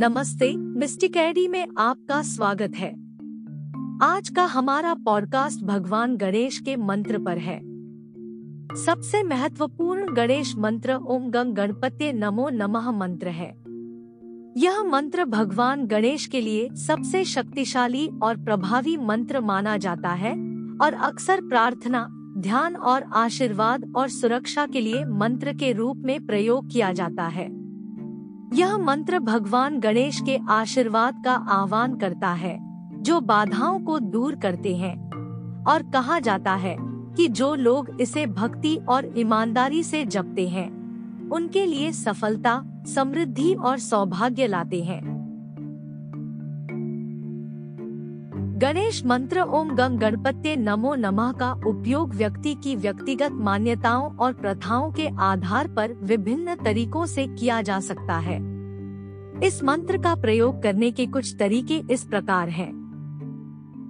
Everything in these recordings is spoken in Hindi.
नमस्ते मिस्टिक एडी में आपका स्वागत है। आज का हमारा पॉडकास्ट भगवान गणेश के मंत्र पर है। सबसे महत्वपूर्ण गणेश मंत्र ओम गंग गणपत्य नमो नमः मंत्र है। यह मंत्र भगवान गणेश के लिए सबसे शक्तिशाली और प्रभावी मंत्र माना जाता है और अक्सर प्रार्थना, ध्यान और आशीर्वाद और सुरक्षा के लिए मंत्र के रूप में प्रयोग किया जाता है। यह मंत्र भगवान गणेश के आशीर्वाद का आह्वान करता है, जो बाधाओं को दूर करते हैं। और कहा जाता है कि जो लोग इसे भक्ति और ईमानदारी से जपते हैं, उनके लिए सफलता, समृद्धि और सौभाग्य लाते हैं। गणेश मंत्र ओम गंग गणपत्य नमो नमः का उपयोग व्यक्ति की व्यक्तिगत मान्यताओं और प्रथाओं के आधार पर विभिन्न तरीकों से किया जा सकता है। इस मंत्र का प्रयोग करने के कुछ तरीके इस प्रकार हैं।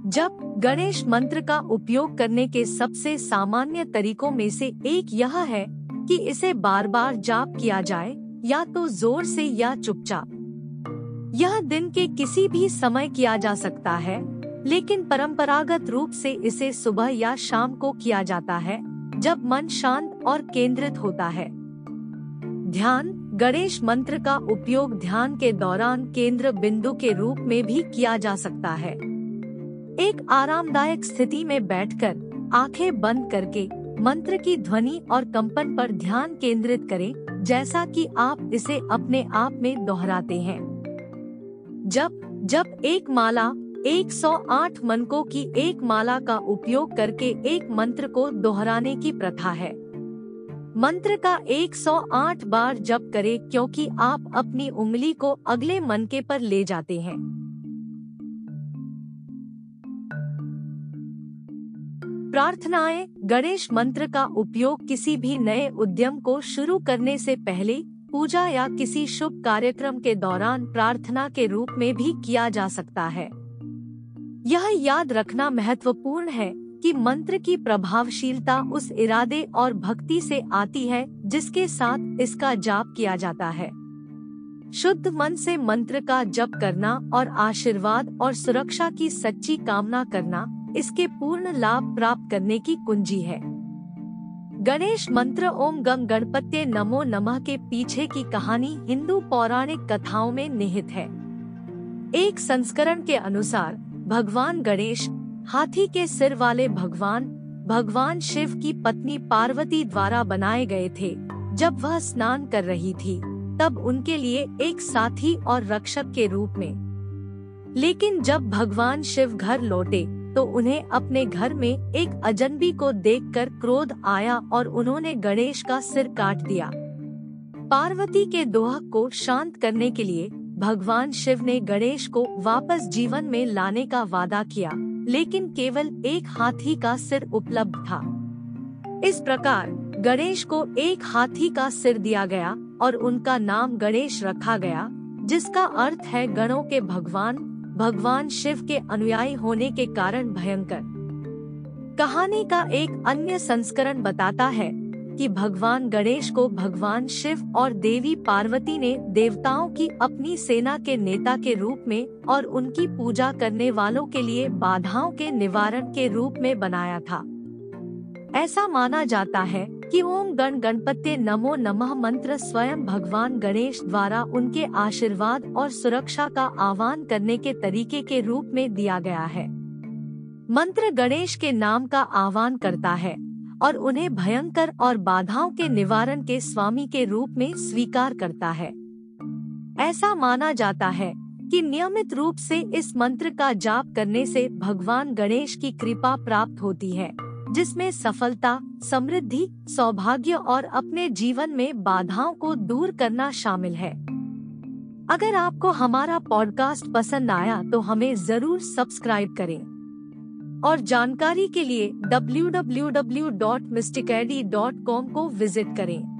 जब गणेश मंत्र का उपयोग करने के सबसे सामान्य तरीकों में से एक यह है कि इसे बार बार जाप किया जाए, या तो ज़ोर से या चुपचाप। यह दिन के किसी भी समय किया जा सकता है। लेकिन परंपरागत रूप से इसे सुबह या शाम को किया जाता है, जब मन शांत और केंद्रित होता है। ध्यान, गणेश मंत्र का उपयोग ध्यान के दौरान केंद्र बिंदु के रूप में भी किया जा सकता है। एक आरामदायक स्थिति में बैठकर, आँखें बंद करके, मंत्र की ध्वनि और कंपन पर ध्यान केंद्रित करें, जैसा कि आप इसे अपने आप में दोहराते हैं। जब जब एक माला 108 मनकों की एक माला का उपयोग करके एक मंत्र को दोहराने की प्रथा है। मंत्र का 108 बार जप करें क्योंकि आप अपनी उंगली को अगले मनके पर ले जाते हैं। प्रार्थनाएँ, गणेश मंत्र का उपयोग किसी भी नए उद्यम को शुरू करने से पहले, पूजा या किसी शुभ कार्यक्रम के दौरान प्रार्थना के रूप में भी किया जा सकता है। यह याद रखना महत्वपूर्ण है कि मंत्र की प्रभावशीलता उस इरादे और भक्ति से आती है, जिसके साथ इसका जाप किया जाता है। शुद्ध मन से मंत्र का जप करना और आशीर्वाद और सुरक्षा की सच्ची कामना करना, इसके पूर्ण लाभ प्राप्त करने की कुंजी है। गणेश मंत्र ओम गम गणपत्य नमो नमः के पीछे की कहानी हिंदू पौराणिक कथाओं में निहित है। एक संस्करण के अनुसार भगवान गणेश, हाथी के सिर वाले भगवान भगवान शिव की पत्नी पार्वती द्वारा बनाए गए थे। जब वह स्नान कर रही थी, तब उनके लिए एक साथी और रक्षक के रूप में। लेकिन जब भगवान शिव घर लौटे तो उन्हें अपने घर में एक अजनबी को देखकर क्रोध आया और उन्होंने गणेश का सिर काट दिया। पार्वती के दोहक को शांत करने के लिए भगवान शिव ने गणेश को वापस जीवन में लाने का वादा किया, लेकिन केवल एक हाथी का सिर उपलब्ध था। इस प्रकार, गणेश को एक हाथी का सिर दिया गया और उनका नाम गणेश रखा गया, जिसका अर्थ है गणों के भगवान भगवान शिव के अनुयायी होने के कारण भयंकर। कहानी का एक अन्य संस्करण बताता है कि भगवान गणेश को भगवान शिव और देवी पार्वती ने देवताओं की अपनी सेना के नेता के रूप में और उनकी पूजा करने वालों के लिए बाधाओं के निवारण के रूप में बनाया था। ऐसा माना जाता है कि ओम गण गणपत्य नमो नमः मंत्र स्वयं भगवान गणेश द्वारा उनके आशीर्वाद और सुरक्षा का आह्वान करने के तरीके के रूप में दिया गया है। मंत्र गणेश के नाम का आह्वान करता है। और उन्हें भयंकर और बाधाओं के निवारण के स्वामी के रूप में स्वीकार करता है। ऐसा माना जाता है कि नियमित रूप से इस मंत्र का जाप करने से भगवान गणेश की कृपा प्राप्त होती है, जिसमें सफलता, समृद्धि, सौभाग्य और अपने जीवन में बाधाओं को दूर करना शामिल है। अगर आपको हमारा पॉडकास्ट पसंद आया तो हमें ज़रूर सब्सक्राइब करें। और जानकारी के लिए डब्ल्यू को विज़िट करें।